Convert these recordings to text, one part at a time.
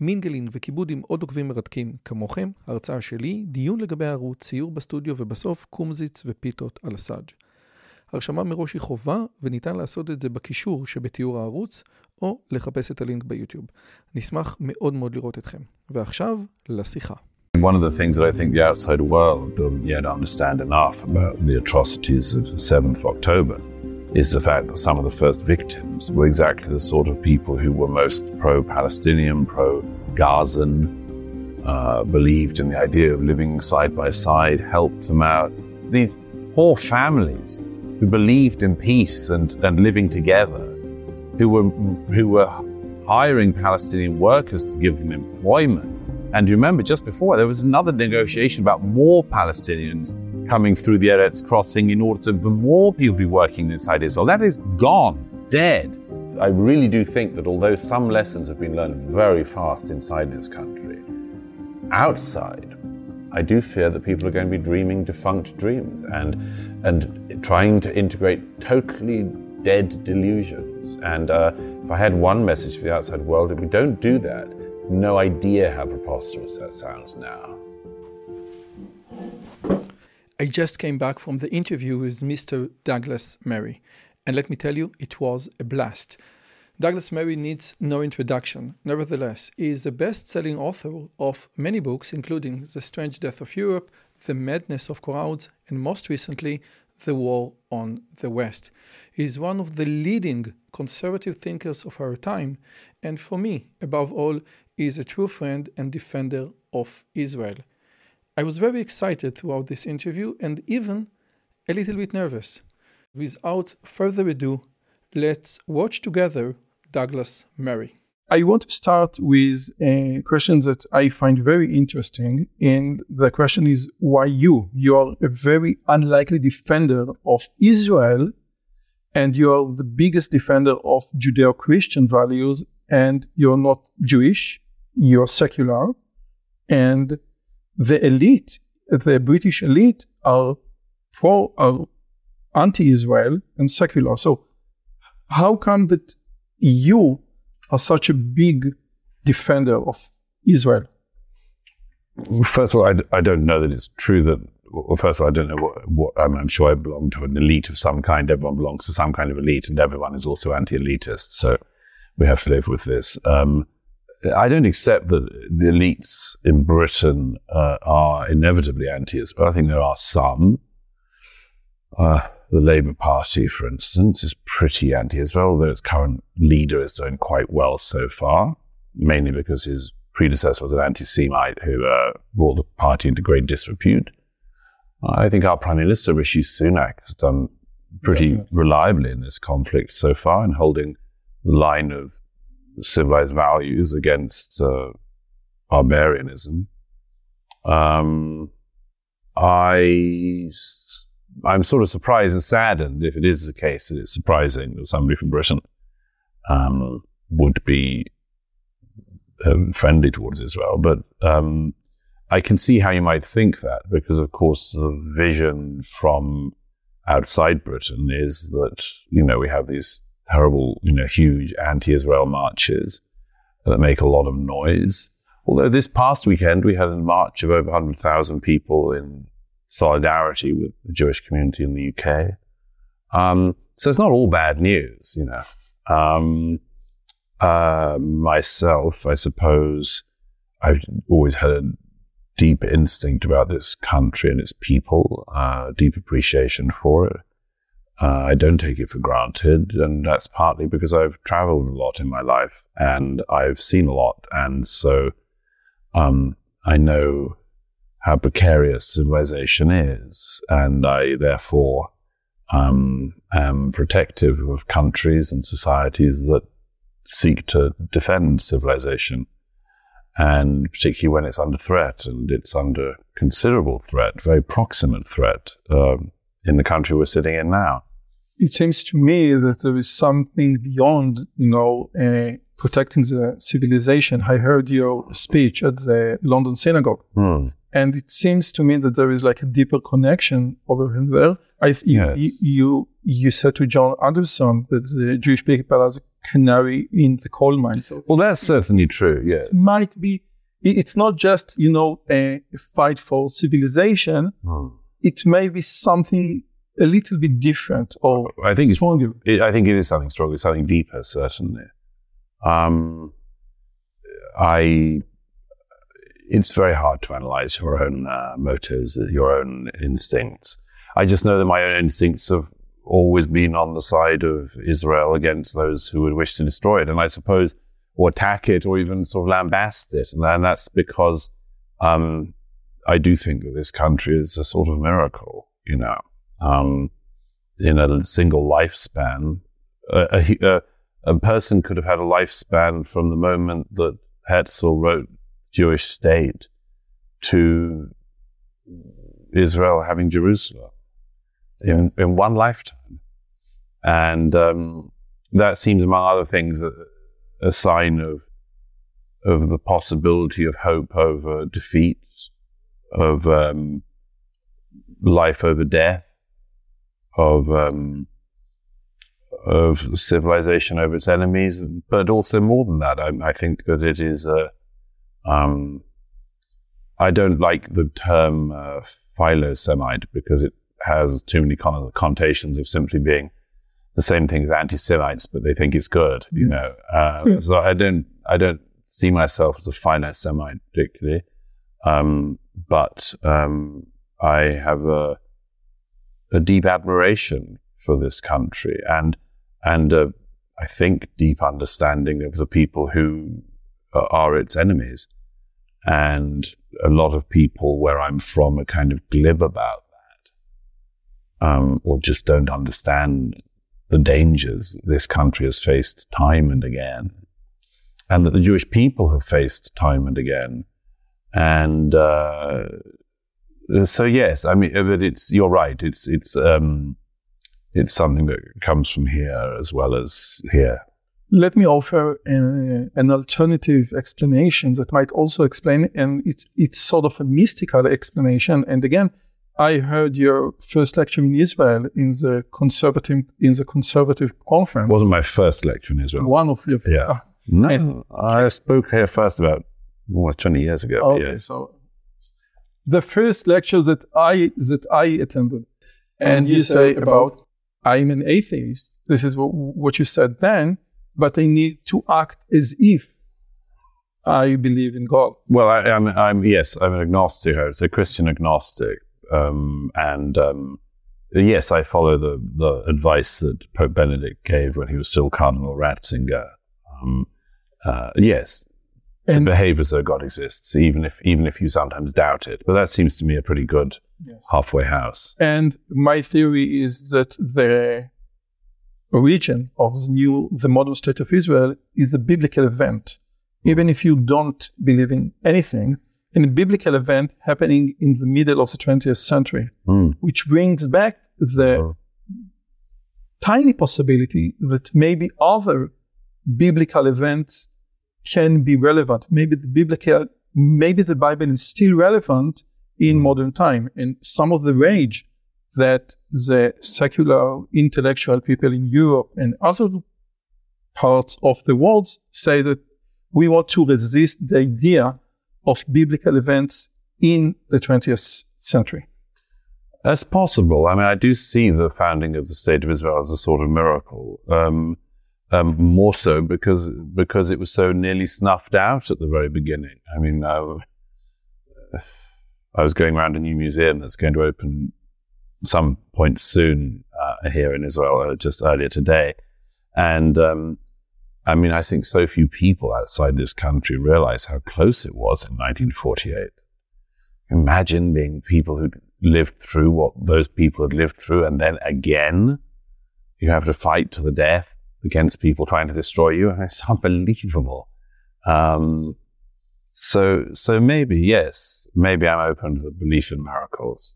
מינגלין וכיבוד עם עוד עוקבים מרתקים כמוכם, הרצאה שלי, דיון לגבי הערוץ, ציור בסטודיו ובסוף קומזיץ ופיתות על הסאג'. הרשמה מראש היא חובה וניתן לעשות את זה בקישור שבתיאור הערוץ או לחפש את הלינק ביוטיוב. נשמח מאוד מאוד לראות אתכם. ועכשיו, לשיחה. One of the things that I think the outside world doesn't yet understand enough about the atrocities of the 7th of October is the fact that some of the first victims were exactly the sort of people who were most pro Palestinian, pro Gazan, uh, believed in the idea of living side by side, helped them out. These poor families who believed in peace and, and living together, who were, who were hiring Palestinian workers to give them employment. And you remember just before there was another negotiation about more Palestinians coming through the Erez crossing in order to for more people be working inside Israel. That is gone, dead. I really do think that although some lessons have been learned very fast inside this country, outside, I do fear that people are going to be dreaming defunct dreams and and trying to integrate totally dead delusions. And uh, if I had one message for the outside world, if we don't do that, no idea how preposterous that sounds now. I just came back from the interview with Mr. Douglas Murray, and let me tell you, it was a blast. Douglas Murray needs no introduction. Nevertheless, he is a best selling author of many books, including The Strange Death of Europe, The Madness of Crowds, and most recently, The War on the West. He is one of the leading conservative thinkers of our time, and for me, above all, he is a true friend and defender of Israel. I was very excited throughout this interview and even a little bit nervous. Without further ado, let's watch together Douglas Murray. I want to start with a question that I find very interesting. And the question is why you? You are a very unlikely defender of Israel, and you are the biggest defender of Judeo Christian values, and you're not Jewish, you're secular, and the elite, the British elite, are pro, are anti-Israel and secular. So, how come that you are such a big defender of Israel? First of all, I, don't know that it's true that. Well, first of all, I don't know what. what I'm, I'm sure I belong to an elite of some kind. Everyone belongs to some kind of elite, and everyone is also anti-elitist. So we have to live with this. Um, I don't accept that the elites in Britain uh, are inevitably anti-Israel. I think there are some. Uh, the Labour Party, for instance, is pretty anti-Israel, although its current leader is doing quite well so far, mainly because his predecessor was an anti-Semite who uh, brought the party into great disrepute. I think our Prime Minister, Rishi Sunak, has done pretty Definitely. reliably in this conflict so far in holding the line of civilized values against uh, barbarianism. Um, I, I'm sort of surprised and saddened if it is the case that it's surprising that somebody from Britain um, would be um, friendly towards Israel. But um, I can see how you might think that because, of course, the vision from outside Britain is that, you know, we have these terrible, you know, huge anti-Israel marches that make a lot of noise. Although this past weekend we had a march of over 100,000 people in solidarity with the Jewish community in the UK. Um, so it's not all bad news, you know. Um, uh, myself, I suppose, I've always had a deep instinct about this country and its people, uh, deep appreciation for it. Uh, I don't take it for granted, and that's partly because I've traveled a lot in my life and I've seen a lot, and so um, I know how precarious civilization is, and I therefore um, am protective of countries and societies that seek to defend civilization. and particularly when it's under threat, and it's under considerable threat, very proximate threat um, in the country we're sitting in now. It seems to me that there is something beyond, you know, uh, protecting the civilization. I heard your speech at the London synagogue, Hmm. and it seems to me that there is like a deeper connection over there. I, you, Yes. you, you you said to John Anderson that the Jewish people are the canary in the coal mine. So Well, that's certainly true. Yes. it might be. It's not just you know a fight for civilization. Hmm. It may be something a little bit different or I think it's stronger. It, I think it is something stronger, something deeper, certainly. Um, I. It's very hard to analyze your own uh, motives, your own instincts. I just know that my own instincts have always been on the side of Israel against those who would wish to destroy it, and I suppose, or attack it, or even sort of lambast it, and, and that's because um, I do think that this country is a sort of miracle, you know. Um, in a single lifespan, a, a, a, person could have had a lifespan from the moment that Herzl wrote Jewish State to Israel having Jerusalem in, in one lifetime. And um, that seems, among other things, a, a sign of of the possibility of hope over defeat, of um, life over death, of um, of civilization over its enemies, but also more than that. I, I think that it is. Uh, um, I don't like the term uh, philo-Semite because it has too many con- connotations of simply being the same thing as anti-Semites, but they think it's good. You know, Yes. uh, so I don't. I don't see myself as a philo-Semite particularly, um, but um, I have a a deep admiration for this country and and uh, I think deep understanding of the people who are its enemies. And a lot of people where I'm from are kind of glib about that, um, or just don't understand the dangers this country has faced time and again, and that the Jewish people have faced time and again. And uh, so yes, I mean, but it's you're right. It's it's um, it's something that comes from here as well as here. Let me offer a, an alternative explanation that might also explain, and it's it's sort of a mystical explanation. And again, I heard your first lecture in Israel in the conservative in the conservative conference. It wasn't my first lecture in Israel. one of your Yeah. Ah, No, I spoke here first about almost twenty years ago. okay, yes. so the first lecture that I that I attended, and you say about I'm an atheist. This is what, what you said then, but I need to act as if I believe in God. Well, I, I'm, I'm yes, I'm an agnostic. It's a Christian agnostic, um, and um, yes, I follow the the advice that Pope Benedict gave when he was still Cardinal Ratzinger. Um, uh, yes, to And behave as though God exists, even if even if you sometimes doubt it. But that seems to me a pretty good Yes. halfway house. And my theory is that the origin of the new, the modern state of Israel is a biblical event. Even if you don't believe in anything, in a biblical event happening in the middle of the 20th century, Mm. which brings back the Oh. tiny possibility that maybe other biblical events can be relevant. Maybe the biblical, maybe the Bible is still relevant in modern time. And some of the rage that the secular intellectual people in Europe and other parts of the world say that we want to resist the idea of biblical events in the 20th century. That's possible. I mean, I do see the founding of the state of Israel as a sort of miracle. Um, um, more so because because it was so nearly snuffed out at the very beginning. I mean, uh, I was going around a new museum that's going to open some point soon uh, here in Israel, uh, just earlier today, and um, I mean, I think so few people outside this country realize how close it was in 1948. Imagine being people who lived through what those people had lived through, and then again, you have to fight to the death against people trying to destroy you. And it's unbelievable. Um, So, so maybe yes, maybe I'm open to the belief in miracles.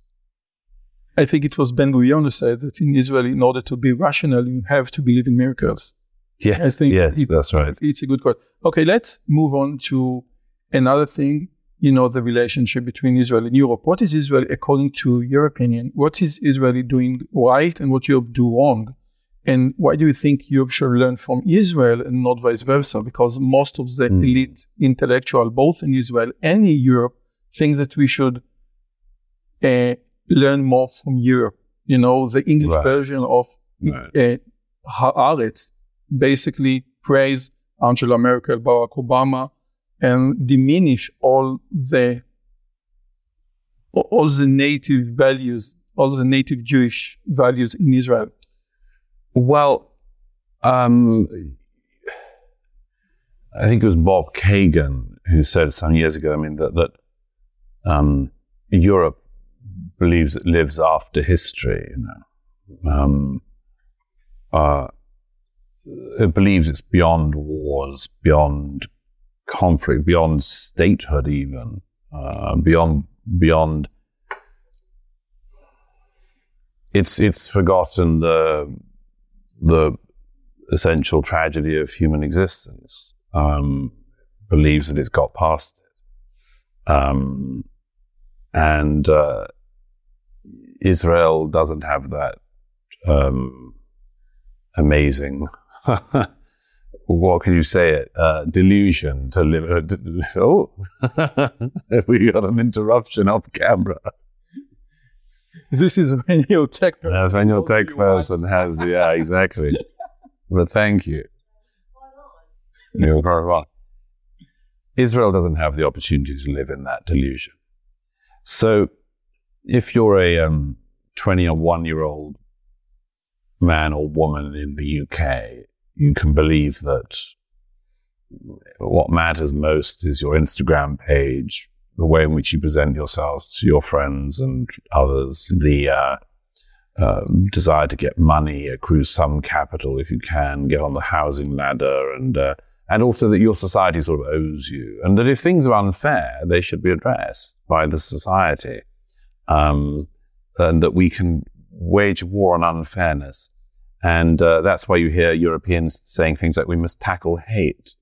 I think it was Ben Gurion who said that in Israel, in order to be rational, you have to believe in miracles. Yes, I think yes, it- that's right. It's a good quote. Okay, let's move on to another thing. You know, the relationship between Israel and Europe. What is Israel, according to your opinion, what is Israel doing right and what Europe do wrong? And why do you think Europe should learn from Israel and not vice versa? Because most of the Hmm. elite intellectual, both in Israel and in Europe, think that we should uh, learn more from Europe. You know, the English Right. version of Right. uh, Haaretz basically praise Angela Merkel, Barack Obama, and diminish all the all the native values, all the native Jewish values in Israel. Well, um, I think it was Bob Kagan who said some years ago. I mean that that um, Europe believes it lives after history. You know, um, uh, it believes it's beyond wars, beyond conflict, beyond statehood, even uh, beyond beyond. It's it's forgotten the the essential tragedy of human existence. Um, believes that it's got past it, um, and uh, Israel doesn't have that um, amazing. what can you say it? Uh, delusion to live. Uh, oh, we got an interruption off camera. This is when your tech person. That's when your tech person has, yeah, exactly. but thank you. You're very. Israel doesn't have the opportunity to live in that delusion. So, if you're a um, 21 year old man or woman in the UK, you can believe that what matters most is your Instagram page, the way in which you present yourselves to your friends and others, the uh, um, desire to get money, accrue some capital if you can, get on the housing ladder, and uh, and also that your society sort of owes you, and that if things are unfair, they should be addressed by the society, um, and that we can wage war on unfairness, and uh, that's why you hear Europeans saying things like we must tackle hate.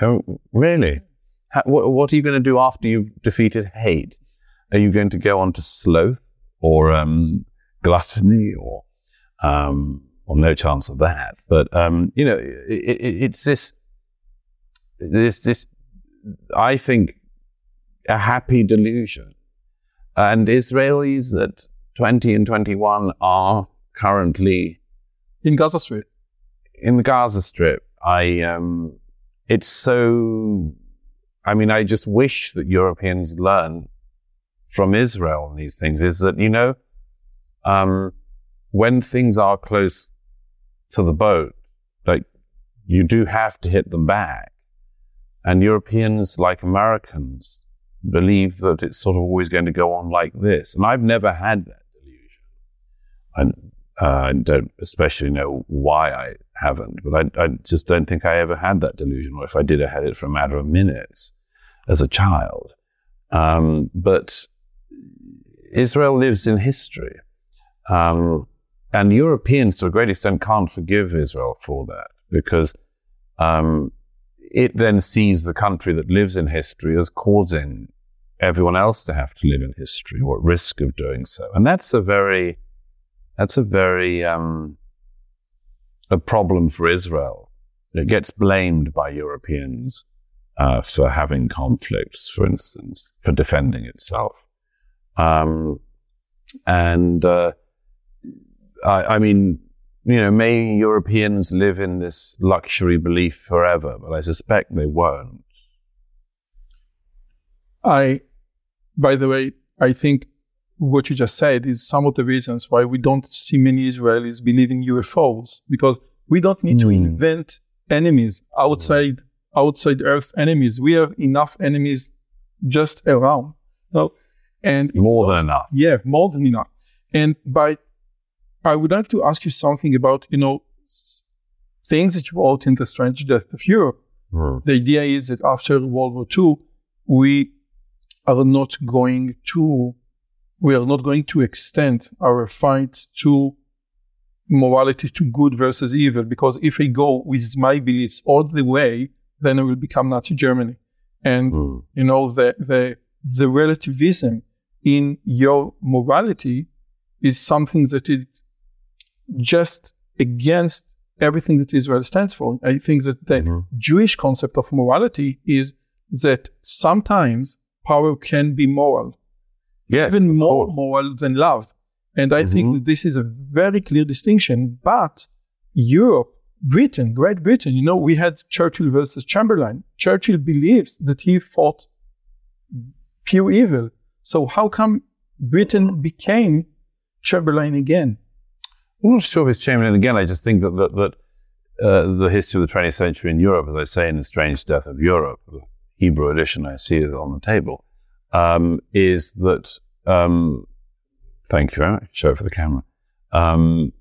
Oh, really? Ha- what, what are you going to do after you've defeated hate? Are you going to go on to sloth or um, gluttony or um, or no chance of that? But um, you know, it, it, it's this this this I think a happy delusion, and Israelis at twenty and twenty one are currently in Gaza Strip. in the Gaza Strip, I um, it's so. I mean, I just wish that Europeans learn from Israel on these things. Is that you know, um, when things are close to the boat, like you do have to hit them back, and Europeans, like Americans, believe that it's sort of always going to go on like this. And I've never had that delusion. And uh, I don't especially know why I haven't, but I, I just don't think I ever had that delusion. Or if I did, I had it for a matter of minutes as a child. Um, but Israel lives in history. Um, and Europeans, to a great extent, can't forgive Israel for that because um, it then sees the country that lives in history as causing everyone else to have to live in history or at risk of doing so. And that's a very that's a very um, a problem for Israel. It gets blamed by Europeans uh, for having conflicts, for instance, for defending itself. Um, and uh, I, I mean, you know, may Europeans live in this luxury belief forever, but I suspect they won't. I, by the way, I think what you just said is some of the reasons why we don't see many Israelis believing UFOs because we don't need to Mm. invent enemies outside outside Earth's enemies. We have enough enemies just around. No, and More than enough. yeah, more than enough. And by, I would like to ask you something about, you know, s- things that you wrote in The Strange Death of Europe. The idea is that after World War II, we are not going to we are not going to extend our fight to morality to good versus evil because if I go with my beliefs all the way, then I will become Nazi Germany. And Mm. you know the the the relativism in your morality is something that is just against everything that Israel stands for. I think that the Mhm. Jewish concept of morality is that sometimes power can be moral, Yes, even more moral than love. And I think Mhm. that this is a very clear distinction. But Europe, Britain, Great Britain, you know, we had Churchill versus Chamberlain. Churchill believes that he fought pure evil. So how come Britain became Chamberlain again? I'm not sure if it's Chamberlain again. I just think that that, that uh, the history of the 20th century in Europe, as I say in The Strange Death of Europe, the Hebrew edition I see is on the table, um, is that. Um, thank you very much. Show it for the camera. Um,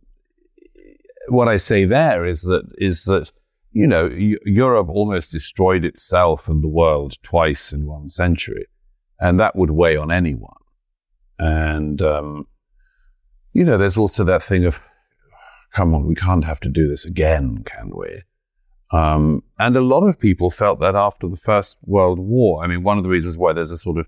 what I say there is that is that you know Eu- Europe almost destroyed itself and the world twice in one century, and that would weigh on anyone. And um, you know, there's also that thing of, come on, we can't have to do this again, can we? Um, and a lot of people felt that after the First World War. I mean, one of the reasons why there's a sort of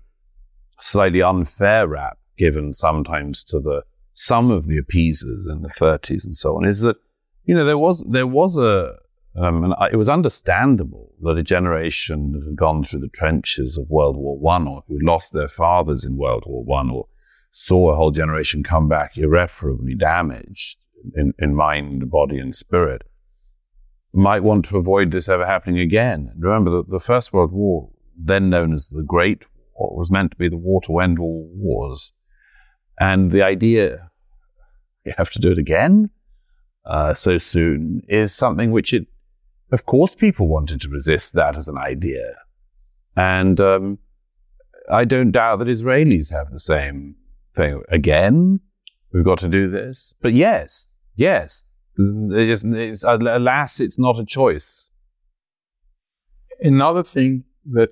slightly unfair rap given sometimes to the some of the appeasers in the 30s and so on is that you know there was there was a um, and it was understandable that a generation that had gone through the trenches of World War One or who lost their fathers in World War One or saw a whole generation come back irreparably damaged in, in mind, body, and spirit, might want to avoid this ever happening again. Remember that the First World War, then known as the Great War, was meant to be the war to end all wars. And the idea, you have to do it again uh, so soon, is something which it, of course, people wanted to resist that as an idea. And um, I don't doubt that Israelis have the same thing. Again, we've got to do this. But yes, yes, it's, it's, alas, it's not a choice. Another thing that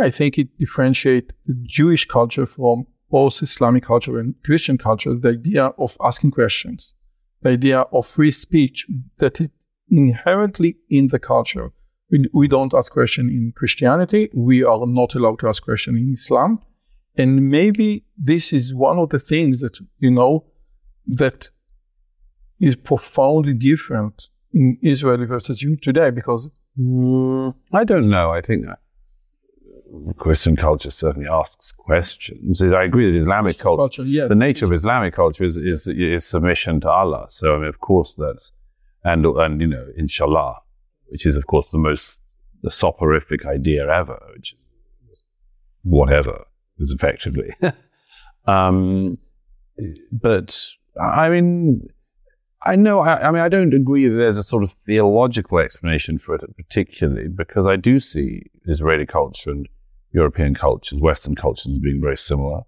I think it differentiates Jewish culture from both Islamic culture and Christian culture, the idea of asking questions, the idea of free speech that is inherently in the culture. We, we don't ask questions in Christianity. We are not allowed to ask questions in Islam. And maybe this is one of the things that, you know, that is profoundly different in Israel versus you today because Mm, I don't know. I think Christian culture certainly asks questions. I agree that Islamic culture, culture, yeah, the nature of Islamic culture is, is, is submission to Allah. So, I mean, of course, that's, and, and, you know, inshallah, which is, of course, the most, the soporific idea ever, which is whatever is effectively. um, but, I mean, I know, I, I mean, I don't agree that there's a sort of theological explanation for it particularly, because I do see Israeli culture and European cultures, Western cultures being very similar,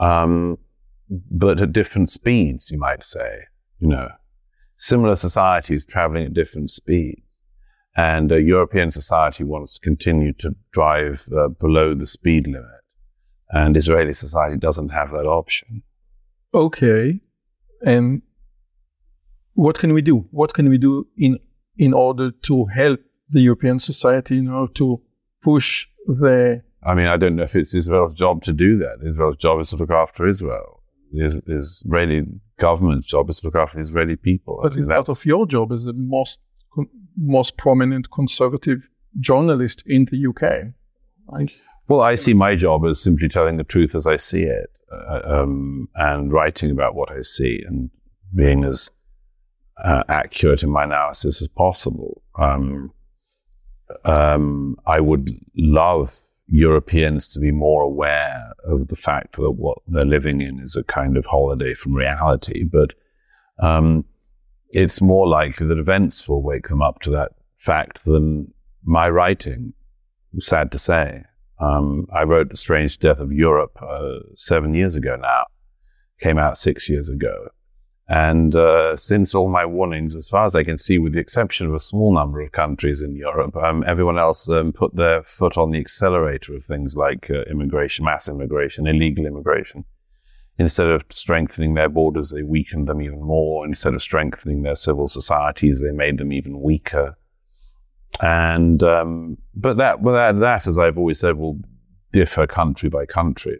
um, but at different speeds, you might say. You know, similar societies traveling at different speeds. And European society wants to continue to drive uh, below the speed limit. And Israeli society doesn't have that option. okay. And what can we do? What can we do in in order to help the European society, in order to push the I mean, I don't know if it's Israel's job to do that. Israel's job is to look after Israel. The Israeli government's job is to look after the Israeli people. But it's part of your job as the most most prominent conservative journalist in the UK. I, well, I see my job as simply telling the truth as I see it, uh, um, and writing about what I see, and being as uh, accurate in my analysis as possible. Um, um, I would love Europeans to be more aware of the fact that what they're living in is a kind of holiday from reality, but um, it's more likely that events will wake them up to that fact than my writing. Sad to say. Um, I wrote The Strange Death of Europe uh, seven years ago now, came out six years ago. And uh, since all my warnings, as far as I can see, with the exception of a small number of countries in Europe, um, everyone else um, put their foot on the accelerator of things like uh, immigration, mass immigration, illegal immigration. Instead of strengthening their borders, they weakened them even more. Instead of strengthening their civil societies, they made them even weaker. And um, but that, but that, that, as I've always said, will differ country by country.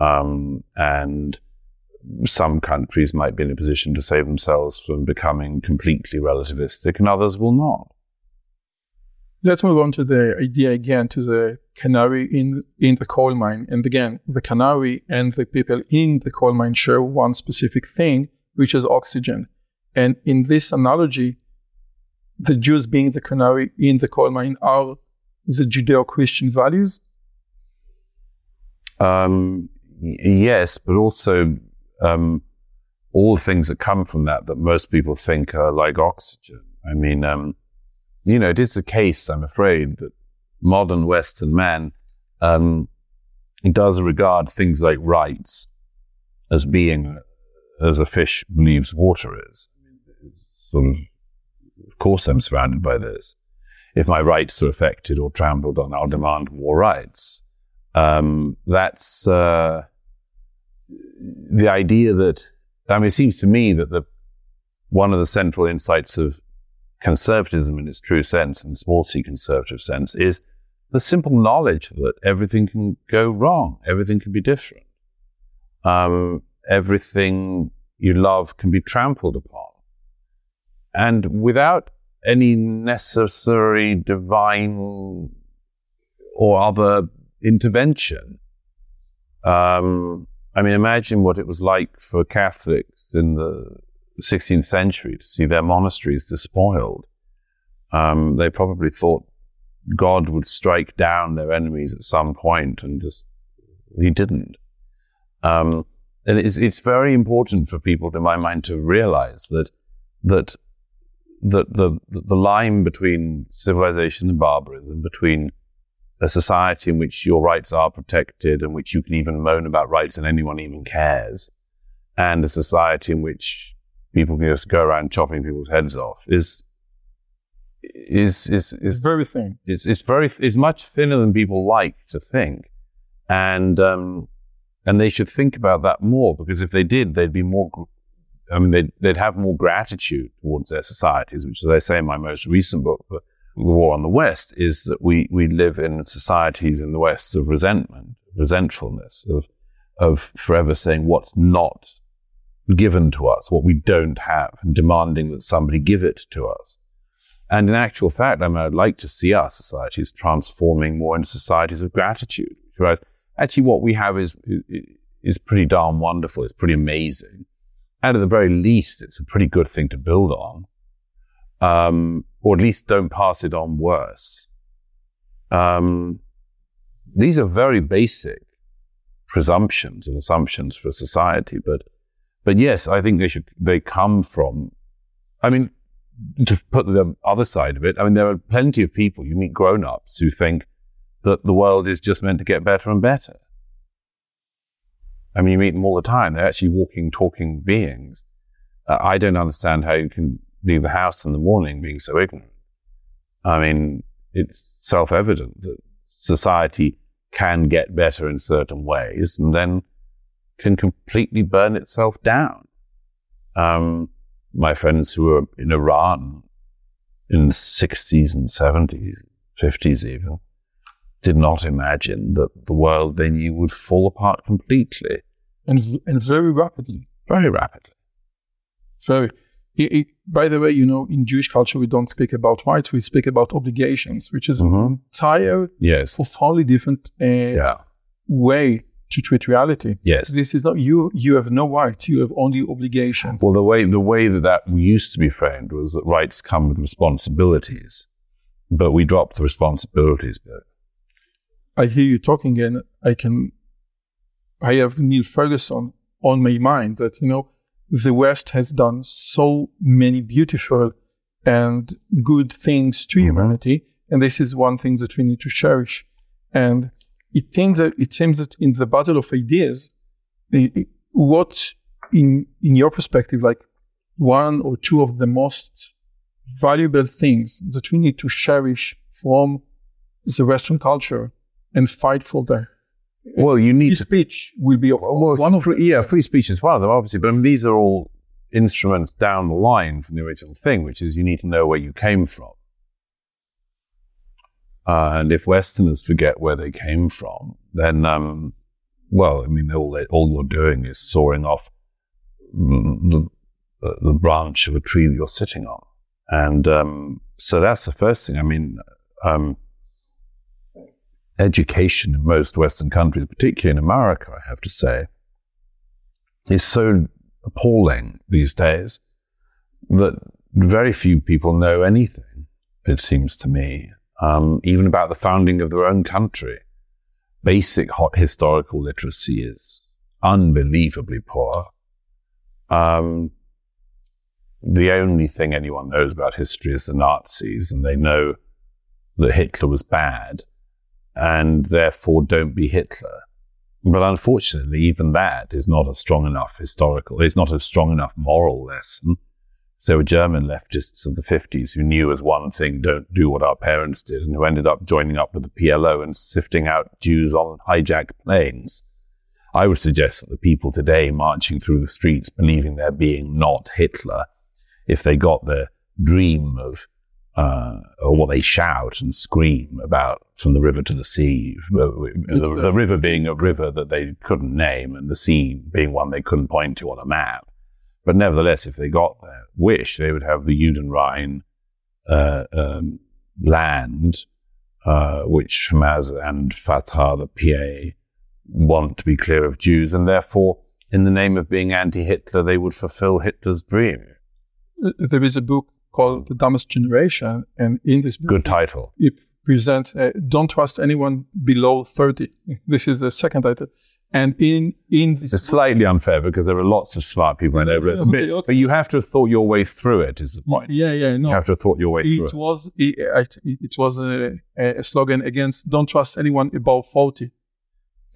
Um, and some countries might be in a position to save themselves from becoming completely relativistic, and others will not. Let's move on to the idea again to the canary in in the coal mine. And again, the canary and the people in the coal mine share one specific thing, which is oxygen. And in this analogy, the Jews being the canary in the coal mine are the Judeo-Christian values. Um, yes, but also um, all the things that come from that that most people think are like oxygen. I mean, um, you know, it is the case, I'm afraid, that modern Western man um, does regard things like rights as being as a fish believes water is. Sort of, of course, I'm surrounded by this. If my rights are affected or trampled on, I'll demand more rights. Um, that's uh, the idea that, I mean, it seems to me that the, one of the central insights of conservatism in its true sense, and small c conservative sense, is the simple knowledge that everything can go wrong, everything can be different, um, everything you love can be trampled upon. And without any necessary divine or other intervention, um, I mean, imagine what it was like for Catholics in the 16th century to see their monasteries despoiled. Um, they probably thought God would strike down their enemies at some point, and just he didn't. Um, and it's it's very important for people, to my mind, to realize that that that the the line between civilization and barbarism, between a society in which your rights are protected and which you can even moan about rights and anyone even cares, and a society in which people can just go around chopping people's heads off is is is is very thin. It's it's very it's much thinner than people like to think, and um, and they should think about that more because if they did, they'd be more. I mean, they'd they'd have more gratitude towards their societies, which, as I say in my most recent book, the war on the West is that we, we live in societies in the West of resentment, resentfulness, of, of forever saying what's not given to us, what we don't have, and demanding that somebody give it to us. And in actual fact, I mean, I'd like to see our societies transforming more into societies of gratitude. Right? Actually, what we have is, is pretty darn wonderful. It's pretty amazing. And at the very least, it's a pretty good thing to build on. Um, or at least don't pass it on worse. Um, these are very basic presumptions and assumptions for society, but but yes, I think they should they come from. I mean, to put the other side of it, I mean, there are plenty of people you meet grown-ups who think that the world is just meant to get better and better. I mean, you meet them all the time. They're actually walking, talking beings. Uh, I don't understand how you can leave the house in the morning being so ignorant. I mean, it's self evident that society can get better in certain ways and then can completely burn itself down. Um, my friends who were in Iran in the 60s and 70s, 50s even, did not imagine that the world they knew would fall apart completely. And, and very rapidly. Very rapidly. Very. It, it, by the way, you know, in Jewish culture, we don't speak about rights; we speak about obligations, which is mm-hmm. an entire, yes, profoundly different uh, yeah. way to treat reality. Yes, this is not you. You have no rights; you have only obligations. Well, the way the way that that used to be framed was that rights come with responsibilities, but we dropped the responsibilities bit. I hear you talking, and I can. I have Niall Ferguson on my mind that you know the West has done so many beautiful and good things to mm-hmm. humanity, and this is one thing that we need to cherish. And it seems that it seems that in the battle of ideas, the, what in in your perspective, like one or two of the most valuable things that we need to cherish from the Western culture and fight for that? Well, you need free to, speech will be of well, one of free, yeah, free speech is one of them, obviously, but I mean, these are all instruments down the line from the original thing, which is you need to know where you came from. Uh, and if Westerners forget where they came from, then, um, well, I mean, all, they, all you're doing is sawing off the, the branch of a tree that you're sitting on. And um, so that's the first thing. I mean, um, education in most Western countries, particularly in America, I have to say, is so appalling these days that very few people know anything, it seems to me, um, even about the founding of their own country. Basic hot historical literacy is unbelievably poor. Um, the only thing anyone knows about history is the Nazis, and they know that Hitler was bad and therefore don't be Hitler. But unfortunately, even that is not a strong enough historical, it's not a strong enough moral lesson. So German leftists of the 50s who knew as one thing, don't do what our parents did, and who ended up joining up with the PLO and sifting out Jews on hijacked planes. I would suggest that the people today marching through the streets believing they're being not Hitler, if they got the dream of uh, or what they shout and scream about from the river to the sea. The, the, river being a river that they couldn't name, and the sea being one they couldn't point to on a map. But nevertheless, if they got their wish, they would have the Judenrein uh, um, land, uh, which Hamas and Fatah, the PA, want to be clear of Jews, and therefore, in the name of being anti-Hitler, they would fulfill Hitler's dream. There is a book called The Dumbest Generation. And in this book, good title. It presents uh, Don't Trust Anyone Below 30. This is the second title. And in, in this. It's slightly unfair because there are lots of smart people in over it. Okay, okay. But you have to have thought your way through it, is the point. Yeah, yeah, no. You have to have thought your way it through it. Was, it, it was a, a slogan against don't trust anyone above 40.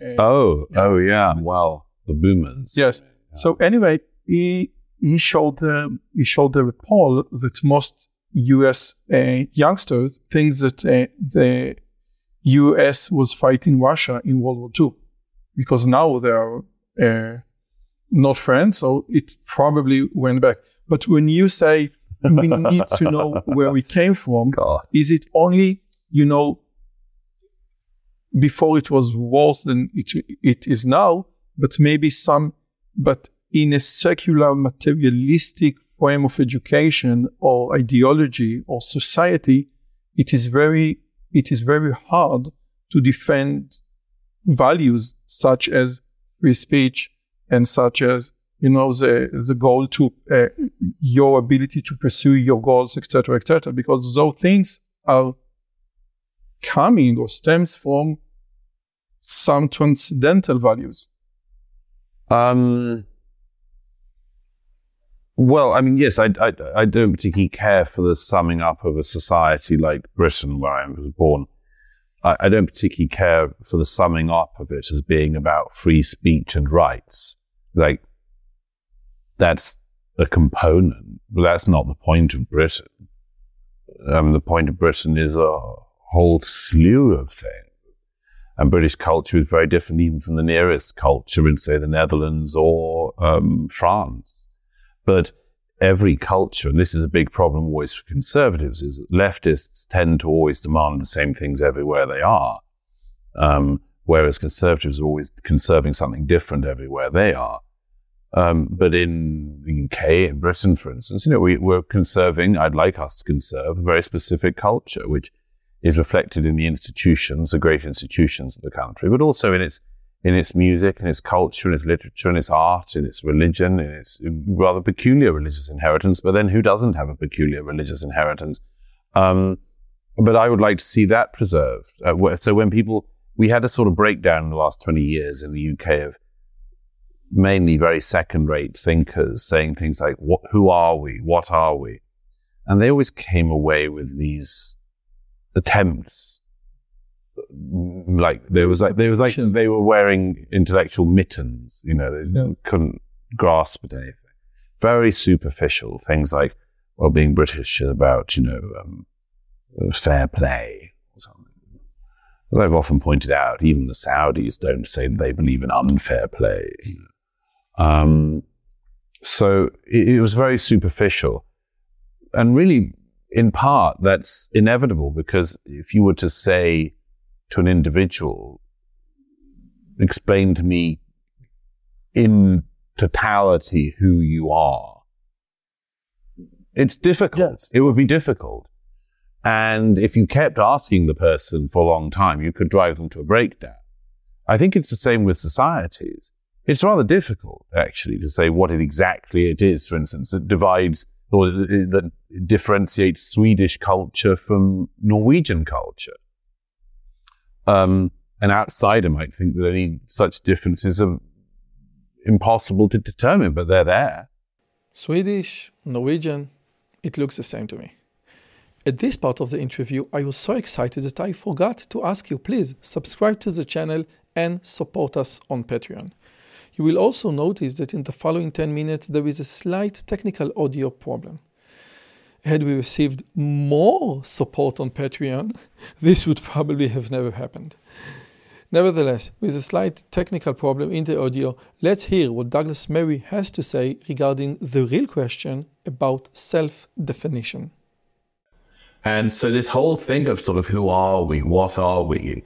Uh, oh, yeah. oh, yeah. Well, the boomers. Yes. Yeah. So anyway, he, he showed uh, he showed the poll that most U.S. Uh, youngsters think that uh, the U.S. was fighting Russia in World War II because now they are uh, not friends, so it probably went back. But when you say we need to know where we came from, God. is it only you know before it was worse than it, it is now, but maybe some, but in a secular materialistic frame of education or ideology or society, it is very, it is very hard to defend values such as free speech and such as you know the the goal to uh, your ability to pursue your goals etc etc because those things are coming or stems from some transcendental values. Um well, I mean, yes, I, I, I, don't particularly care for the summing up of a society like Britain, where I was born. I, I, don't particularly care for the summing up of it as being about free speech and rights. Like, that's a component, but that's not the point of Britain. Um, the point of Britain is a whole slew of things. And British culture is very different even from the nearest culture in, say, the Netherlands or um, France. But every culture, and this is a big problem always for conservatives, is that leftists tend to always demand the same things everywhere they are, um, whereas conservatives are always conserving something different everywhere they are. Um, but in the UK, in Britain, for instance, you know, we, we're conserving, I'd like us to conserve a very specific culture, which is reflected in the institutions, the great institutions of the country, but also in its in its music, in its culture, in its literature, in its art, in its religion, in its rather peculiar religious inheritance. But then who doesn't have a peculiar religious inheritance? Um, but I would like to see that preserved. Uh, so when people, we had a sort of breakdown in the last 20 years in the UK of mainly very second rate thinkers saying things like, who are we? What are we? And they always came away with these attempts like there was like there was like they were wearing intellectual mittens. You know, they yeah. couldn't grasp at anything. Very superficial things like, well, being British is about, you know, um, fair play or something. As I've often pointed out, even the Saudis don't say they believe in unfair play. Um, so it, it was very superficial. And really, in part, that's inevitable because if you were to say to an individual, explain to me in totality who you are, it's difficult. Yes. It would be difficult. And if you kept asking the person for a long time, you could drive them to a breakdown. I think it's the same with societies. It's rather difficult, actually, to say what it exactly it is, for instance, that divides or that differentiates Swedish culture from Norwegian culture. Um, an outsider might think that any such differences are impossible to determine, but they're there. Swedish, Norwegian, it looks the same to me. At this part of the interview, I was so excited that I forgot to ask you please subscribe to the channel and support us on Patreon. You will also notice that in the following 10 minutes there is a slight technical audio problem. Had we received more support on Patreon, this would probably have never happened. Nevertheless, with a slight technical problem in the audio, let's hear what Douglas Murray has to say regarding the real question about self definition. And so, this whole thing of sort of who are we, what are we,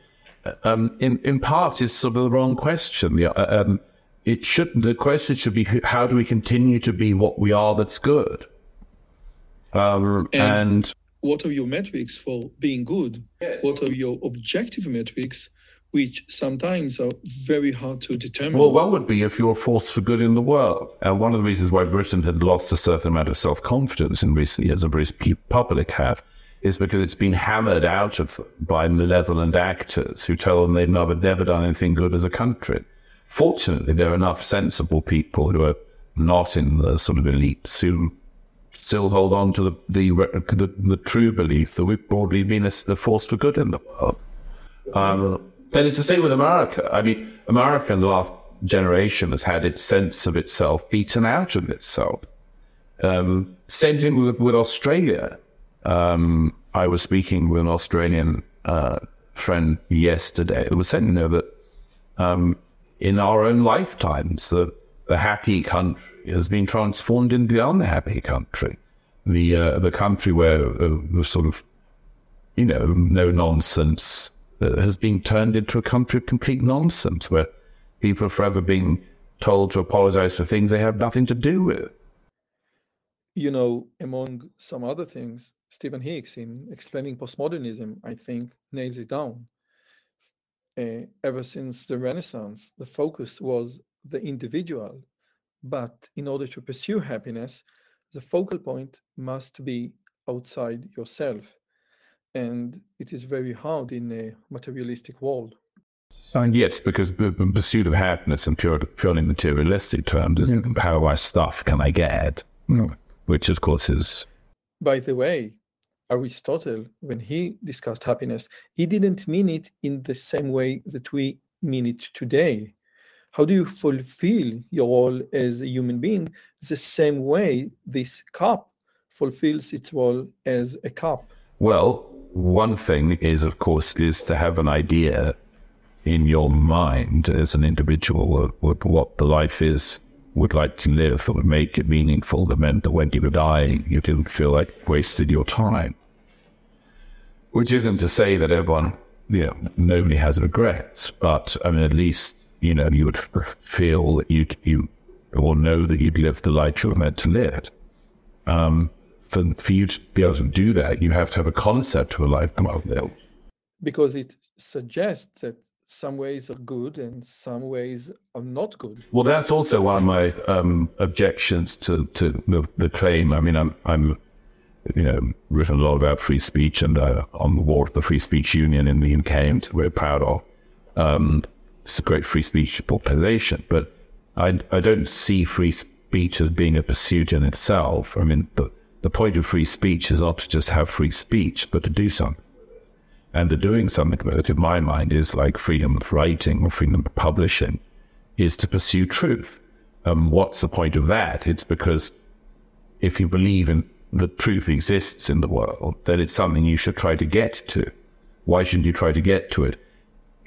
um, in, in part is sort of the wrong question. Uh, um, it should the question should be how do we continue to be what we are that's good um, and, and, what are your metrics for being good? Yes. what are your objective metrics which sometimes are very hard to determine? Well what would be if you're a force for good in the world. And one of the reasons why britain had lost a certain amount of self-confidence in recent years the british public have is because it's been hammered out of by malevolent actors who tell them they've never, never done anything good as a country. Fortunately, there are enough sensible people who are not in the sort of elites who still hold on to the the, the, the true belief that we've broadly been a, a, force for good in the world. Um, then it's the same with America. I mean, America in the last generation has had its sense of itself beaten out of itself. Um, same thing with, with Australia. Um, I was speaking with an Australian uh, friend yesterday who was saying, you know, that um, in our own lifetimes. The, the happy country has been transformed into the unhappy country. The uh, the country where uh, the sort of you know no nonsense uh, has been turned into a country of complete nonsense, where people are forever being told to apologize for things they have nothing to do with. You know, among some other things, Stephen Hicks, in explaining postmodernism, I think nails it down uh, ever since the Renaissance, the focus was the individual. But in order to pursue happiness, the focal point must be outside yourself. And it is very hard in a materialistic world. And yes, because the pursuit of happiness in pure, purely materialistic terms is how much stuff can I get? Which, of course, is. By the way, Aristotle, when he discussed happiness, he didn't mean it in the same way that we mean it today. How do you fulfill your role as a human being the same way this cup fulfills its role as a cup? Well, one thing is, of course, is to have an idea in your mind as an individual what, what the life is would like to live that would make it meaningful that meant that when you were dying, you didn't feel like wasted your time. Which isn't to say that everyone, you know, nobody has regrets, but I mean, at least, you know, you would feel that you, you, or know that you'd lived the life you were meant to live. Um, for, for you to be able to do that, you have to have a concept of a life well lived. Because it suggests that some ways are good and some ways are not good. Well, that's also one of my um, objections to, to the, the, claim. I mean, I'm, I'm, you know, written a lot about free speech and uh, on the board of the Free Speech Union in the UK, and we're proud of. Um, great free speech population, but I, I don't see free speech as being a pursuit in itself. I mean, the, the point of free speech is not to just have free speech, but to do something. And the doing something with in my mind, is like freedom of writing or freedom of publishing, is to pursue truth. Um, what's the point of that? It's because if you believe in the truth exists in the world, then it's something you should try to get to. Why shouldn't you try to get to it?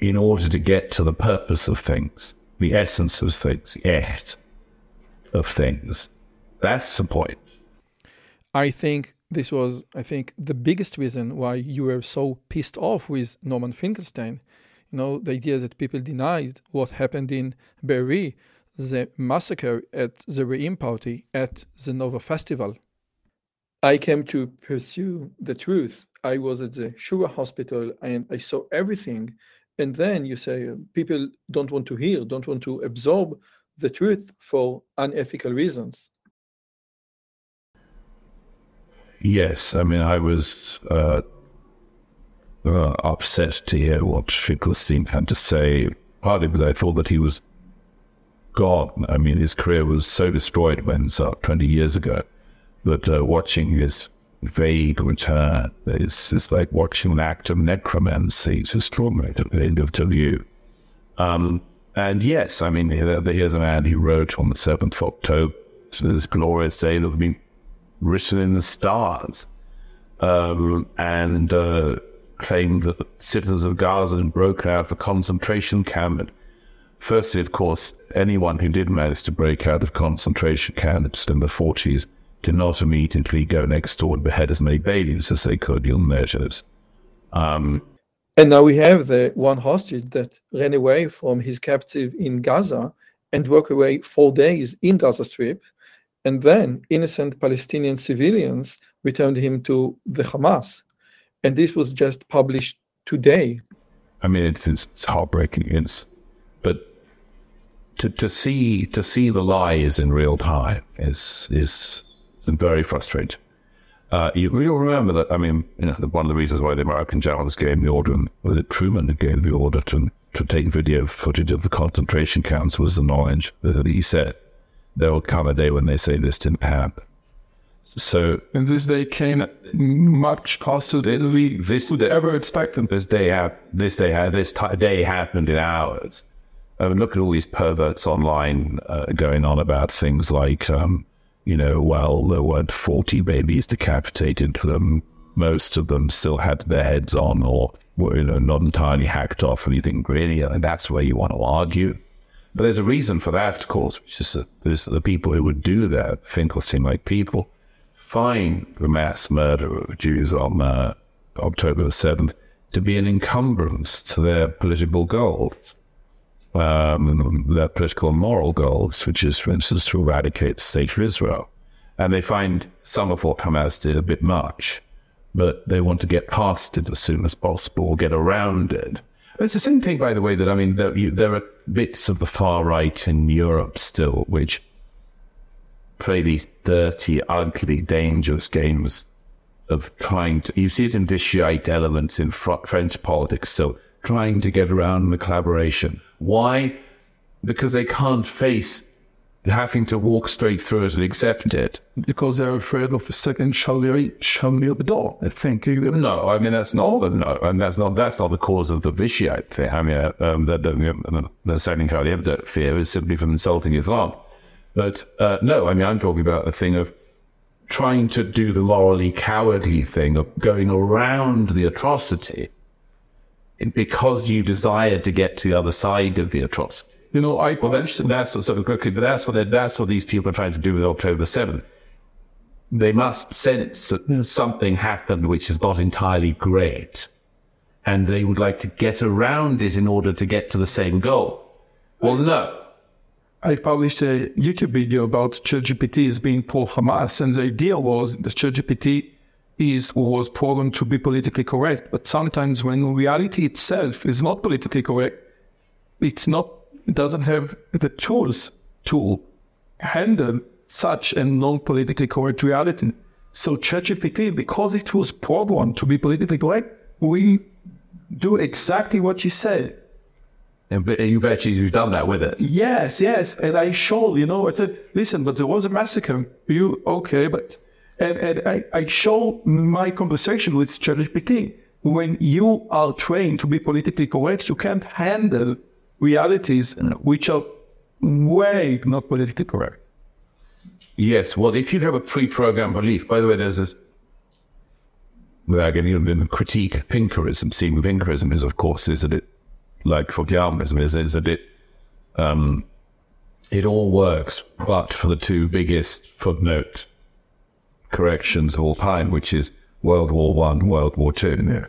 In order to get to the purpose of things, the essence of things, the of things. That's the point. I think this was, I think, the biggest reason why you were so pissed off with Norman Finkelstein. You know, the idea that people denied what happened in Be'eri, the massacre at the Re'im party at the Nova Festival. I came to pursue the truth. I was at the Shura Hospital and I saw everything. And then you say people don't want to hear, don't want to absorb the truth for unethical reasons. Yes, I mean, I was uh, uh, upset to hear what Finkelstein had to say, partly because I thought that he was gone. I mean, his career was so destroyed when uh, 20 years ago that uh, watching his vague return is, is like watching an act of necromancy. It's extraordinary to, to view. Um, and yes, I mean, here's a man who wrote on the 7th of October, this glorious day that been written in the stars, um, and uh, claimed that citizens of Gaza had broken out of a concentration camp. Firstly, of course, anyone who did manage to break out of concentration camps in the 40s did not immediately go next door and behead as many babies as they could. You'll notice. Um, and now we have the one hostage that ran away from his captive in Gaza and walked away four days in Gaza Strip and then innocent Palestinian civilians returned him to the Hamas. And this was just published today. I mean, it's, it's heartbreaking. It's, but to, to see to see the lies in real time is is very frustrating. Uh, you, will remember that. I mean, you know, one of the reasons why the American journalists gave the order, was it Truman gave the order to to take video footage of the concentration camps was the knowledge that he said there will come a day when they say this didn't happen. So and this day came much faster than we this would ever expect. This day happened. This day had this t- day happened in hours. I mean, look at all these perverts online uh, going on about things like, um, you know, while there weren't forty babies decapitated. Them, most of them still had their heads on, or were you know not entirely hacked off. You think, really, and that's where you want to argue. But there's a reason for that, of course, which is that the people who would do that, Finkelstein like people, find the mass murder of Jews on uh, October the 7th to be an encumbrance to their political goals, um, their political and moral goals, which is, for instance, to eradicate the state of Israel. And they find some of what Hamas did a bit much, but they want to get past it as soon as possible, or get around it it's the same thing, by the way, that I mean, there, you, there are bits of the far right in Europe still which play these dirty, ugly, dangerous games of trying to. You see it in Vichyite elements in French politics still, trying to get around the collaboration. Why? Because they can't face having to walk straight through it and accept it. Because they're afraid of a second shall shall the door. I think. No, I mean that's not the no, and that's not that's not the cause of the Vichyite thing. I mean, um, the, the, the second Charlie Hebdo fear is simply from insulting Islam. But uh, no, I mean I'm talking about the thing of trying to do the morally cowardly thing of going around the atrocity because you desire to get to the other side of the atrocity. You know, I well, that's that's what, so quickly, but that's what that's what these people are trying to do with October seventh. They must sense that something happened which is not entirely great, and they would like to get around it in order to get to the same goal. Well, no. I published a YouTube video about ChatGPT as being pro Hamas, and the idea was that ChatGPT is was programmed to be politically correct, but sometimes when reality itself is not politically correct, it's not it doesn't have the tools to handle such a non-politically correct reality. So ChatGPT, because it was programmed to be politically correct, we do exactly what you said. And you bet you've done that with it. Yes, yes. And I showed, you know, I said, listen, but there was a massacre. You okay, but and, and I, I show my conversation with ChatGPT. When you are trained to be politically correct, you can't handle realities which are way not politically correct. Yes, well, if you have a pre-programmed belief, by the way, there's this, without getting into the critique of Pinkerism, seeing Pinkerism is, of course, is that it, like Fukuyamism, is, is that it, um, it all works, but for the two biggest footnote corrections of all time, which is World War One, World War Two. Yeah.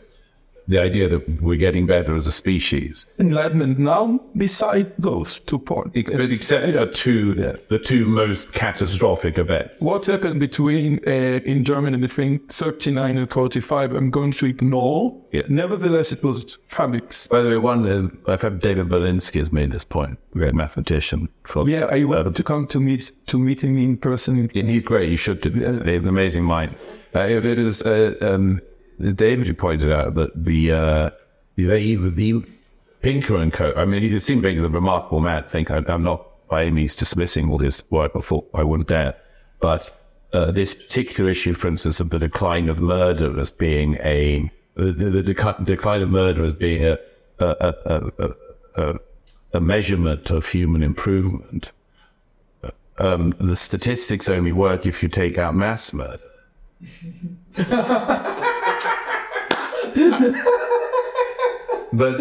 The idea that we're getting better as a species, Enlightenment now, besides those two points. but except for two, Yes. the two most catastrophic events. What happened between uh, in Germany between 39 and 45, I'm going to ignore. Yeah. Nevertheless, it was fabrics. By the way, one uh, I've had David Berlinski has made this point. Great mathematician. For, Yeah, I wanted to come to meet to meet him in person. Yeah, he's great. You should do. They have an amazing mind. Uh, it it is. Uh, um, David who pointed out that the uh, the, the Pinker and Co. I mean, it seemed like a remarkable man. I think I, I'm not by any means dismissing all his work. Before I wouldn't dare. But uh, this particular issue, for instance, of the decline of murder as being a the, the, decline of murder as being a a, a, a, a, a, a measurement of human improvement um, the statistics only work if you take out mass murder. but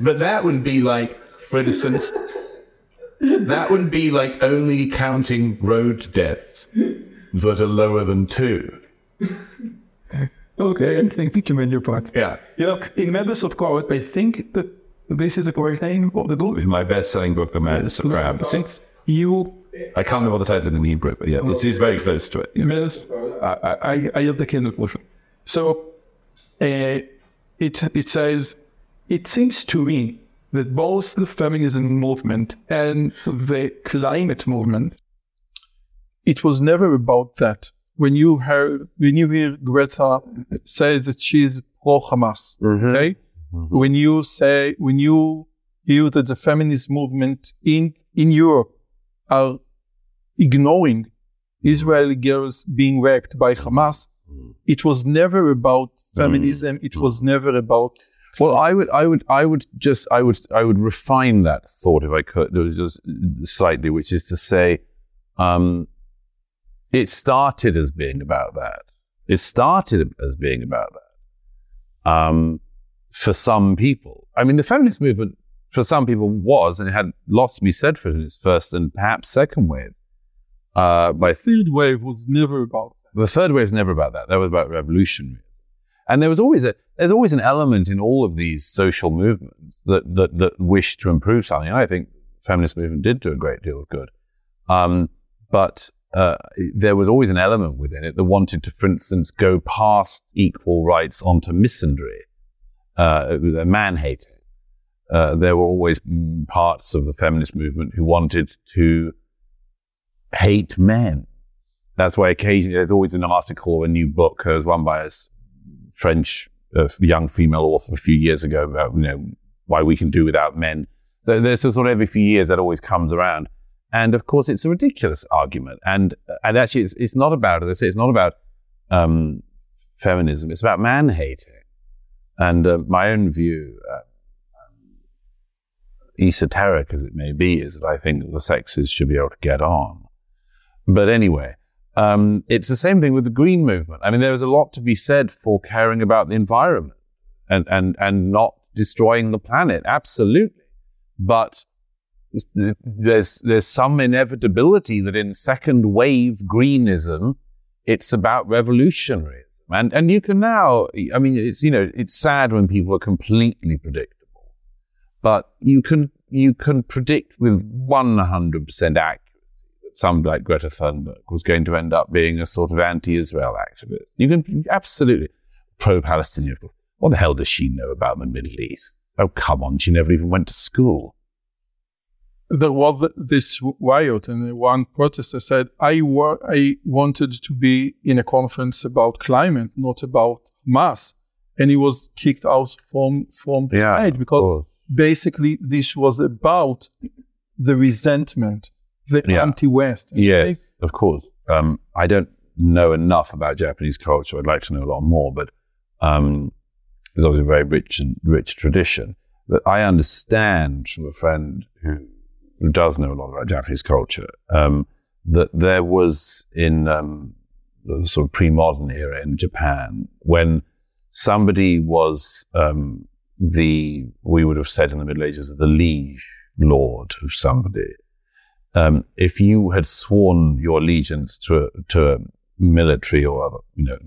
but that would be like, for instance, that would be like only counting road deaths that are lower than two. Okay, I think you made your point. Yeah. You know, in Members of Court, I think that this is a correct name of the book. My best-selling book, The Madness of Graham. Since you, I can't remember the title in Hebrew, but yeah, it is very close to it. Yeah. Members, I, I, I have the Kindle version. So, uh, it it says, it seems to me that both the feminism movement and the climate movement it was never about that. When you hear when you hear Greta say that she's pro Hamas, okay? When you say when you hear that the feminist movement in in Europe are ignoring Israeli girls being raped by Hamas, it was never about feminism. It was never about Well, I would, I would, I would just, I would, I would refine that thought if I could, just slightly, which is to say, um, it started as being about that. It started as being about that. Um, for some people, I mean, the feminist movement for some people was, and it had lots to be said for it in its first and perhaps second wave. Uh, by third wave was never about that. the third wave is never about that. That was about revolutionaries. And there was always a there's always an element in all of these social movements that that that wish to improve something. I think the feminist movement did do a great deal of good. Um, but uh, there was always an element within it that wanted to, for instance, go past equal rights onto misandry, uh, man hating. Uh, there were always parts of the feminist movement who wanted to hate men. That's why occasionally there's always an article or a new book. There was one by a French uh, young female author a few years ago about you know why we can do without men. There's a sort of every few years that always comes around, and of course it's a ridiculous argument. And and actually it's, it's not about as I say it's not about um, feminism. It's about man hating. And uh, my own view, uh, esoteric as it may be, is that I think the sexes should be able to get on. But anyway, um, it's the same thing with the green movement. I mean, there is a lot to be said for caring about the environment and, and, and not destroying the planet. Absolutely. But there's, there's some inevitability that in second wave greenism, it's about revolutionarism. And, and you can now, I mean, it's, you know, it's sad when people are completely predictable, but you can, you can predict with 100% accuracy somebody like Greta Thunberg was going to end up being a sort of anti-Israel activist. You can absolutely pro-Palestinian. What the hell does she know about the Middle East? Oh, come on. She never even went to school. there was this riot and one protester said I, wa- I wanted to be in a conference about climate not about mass and he was kicked out from from the stage because basically this was about the resentment the Yeah. anti-west Yes, think of course. Um, I don't know enough about Japanese culture. I'd like to know a lot more, but um, there's obviously a very rich and rich tradition. But I understand from a friend who who does know a lot about Japanese culture, um, that there was in um, the sort of pre-modern era in Japan when somebody was um, the we would have said in the Middle Ages the liege lord of somebody. Um, if you had sworn your allegiance to a, to a military or other, you know,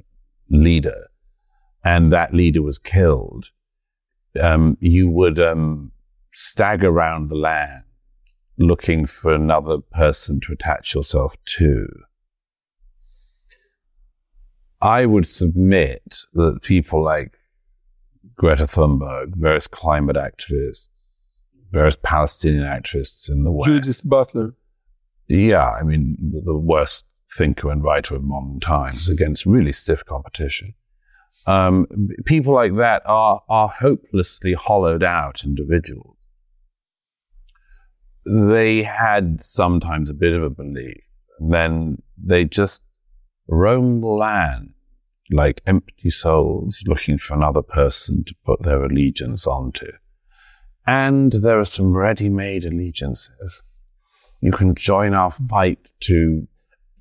leader, and that leader was killed, um, you would um, stagger around the land looking for another person to attach yourself to. I would submit that people like Greta Thunberg, various climate activists, various Palestinian activists in the West. Judith Butler. Yeah, I mean, the worst thinker and writer of modern times against really stiff competition. Um, people like that are, are hopelessly hollowed out individuals. They had sometimes a bit of a belief, and then they just roam the land like empty souls looking for another person to put their allegiance onto. And there are some ready made allegiances. You can join our fight to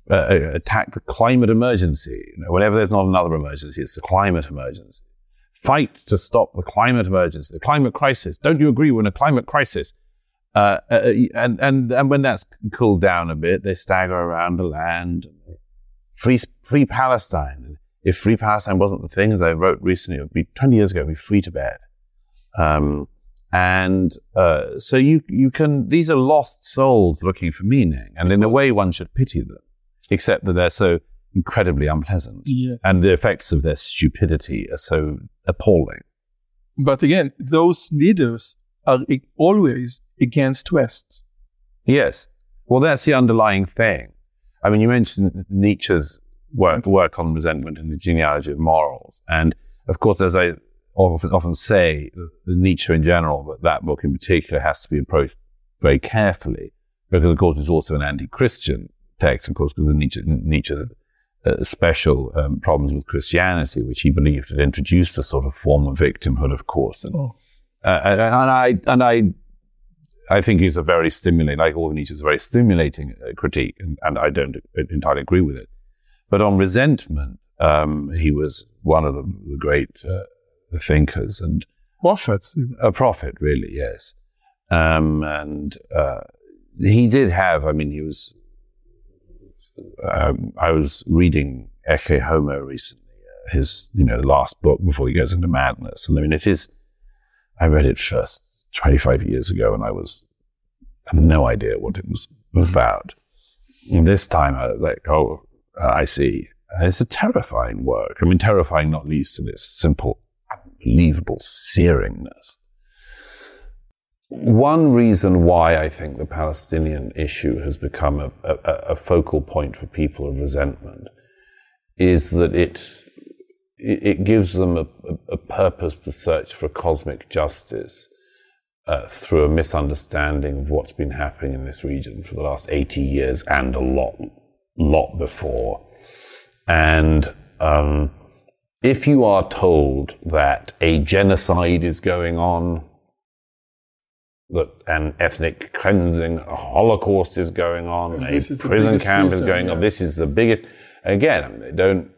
uh, uh, attack the climate emergency. You know, whenever there's not another emergency, it's the climate emergency. Fight to stop the climate emergency, the climate crisis. Don't you agree we're in a climate crisis? Uh, uh, uh and, and, and when that's cooled down a bit, they stagger around the land. Free, free Palestine. If free Palestine wasn't the thing, as I wrote recently, it would be 20 years ago, it would be free Tibet. Um, and uh, so you you can these are lost souls looking for meaning, and in a way one should pity them except that they're so incredibly unpleasant. Yes. And the effects of their stupidity are so appalling. But again, those leaders are always against West. Yes. Well, that's the underlying thing. I mean, you mentioned Nietzsche's work, work on resentment and the genealogy of morals. And of course, as I often, often say, Nietzsche in general, but that book in particular has to be approached very carefully because, of course, it's also an anti-Christian text, of course, because of Nietzsche, Nietzsche's uh, special um, problems with Christianity, which he believed had introduced a sort of form of victimhood, of course. And, oh. uh, and, and, I and I I think he's a very stimulating, like all of Nietzsche's, a very stimulating uh, critique, and, and, I don't entirely agree with it. But on resentment, um, he was one of the, the great uh, thinkers and prophets. A prophet, really, yes. Um, and uh, he did have, I mean, he was um, I was reading Ecce Homo recently, uh, his you know last book before he goes into madness, and I mean it is. I read it first 25 years ago, and I was I had no idea what it was about. And this time, I was like, oh, I see. It's a terrifying work. I mean, terrifying not least in its simple, unbelievable searingness. One reason why I think the Palestinian issue has become a, a, a focal point for people of resentment is that it it gives them a, a purpose to search for cosmic justice uh, through a misunderstanding of what's been happening in this region for the last 80 years and a lot, lot before. And um, if you are told that a genocide is going on that an ethnic cleansing, a Holocaust is going on, a prison camp is going yeah. on. This is the biggest. Again, they don't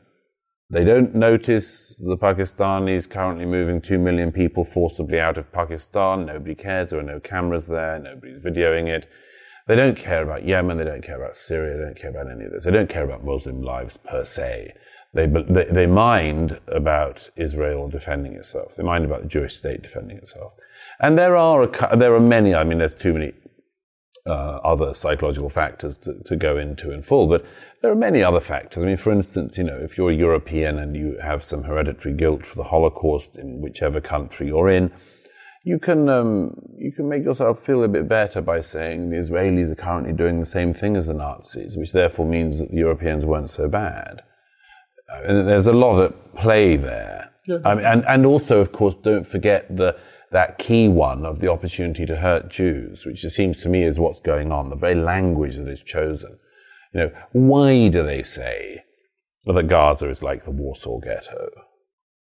they don't notice the Pakistanis currently moving two million people forcibly out of Pakistan. Nobody cares. There are no cameras there. Nobody's videoing it. They don't care about Yemen. They don't care about Syria. They don't care about any of this. They don't care about Muslim lives per se. They, they, they mind about Israel defending itself. They mind about the Jewish state defending itself. And there are a, there are many. I mean, there's too many uh, other psychological factors to, to go into in full, but there are many other factors. I mean, for instance, you know, if you're European and you have some hereditary guilt for the Holocaust in whichever country you're in, you can um, you can make yourself feel a bit better by saying the Israelis are currently doing the same thing as the Nazis, which therefore means that the Europeans weren't so bad. And there's a lot at play there. Yeah. I mean, and, and also, of course, don't forget the that key one of the opportunity to hurt Jews, which it seems to me is what's going on, the very language that is chosen. You know, why do they say that Gaza is like the Warsaw Ghetto?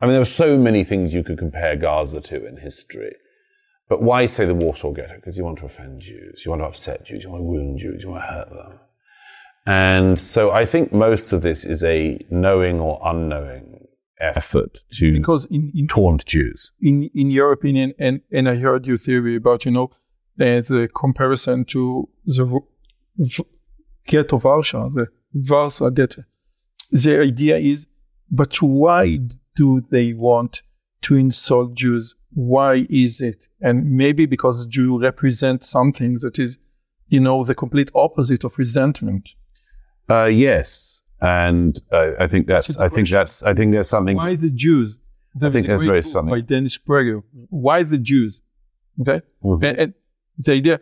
I mean, there are so many things you could compare Gaza to in history. But why say the Warsaw Ghetto? Because you want to offend Jews, you want to upset Jews, you want to wound Jews, you want to hurt them. And so I think most of this is a knowing or unknowing effort to Because in, in taunt Jews. in in your opinion, and and I heard your theory about you know uh, the comparison to the v- ghetto Warsaw, the Warsaw ghetto. The idea is, but why do they want to insult Jews? Why is it? And maybe because Jew represent something that is, you know, the complete opposite of resentment. Uh, yes, and uh, I think that's. That's I think question. that's. I think there's something. Why the Jews? There think is a that's great very stunning. By Dennis Prager. Why the Jews? Okay. Mhm. And, and the idea,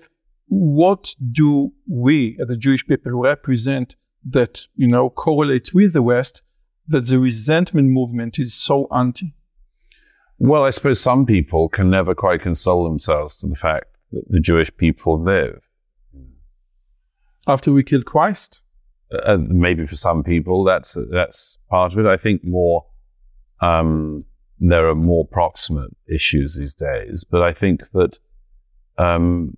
what do we, as the Jewish people, represent that, you know, correlates with the West, that the resentment movement is so anti? Well, I suppose some people can never quite console themselves to the fact that the Jewish people live. After we killed Christ? Uh, maybe for some people that's that's part of it. I think more um, there are more proximate issues these days, but I think that um,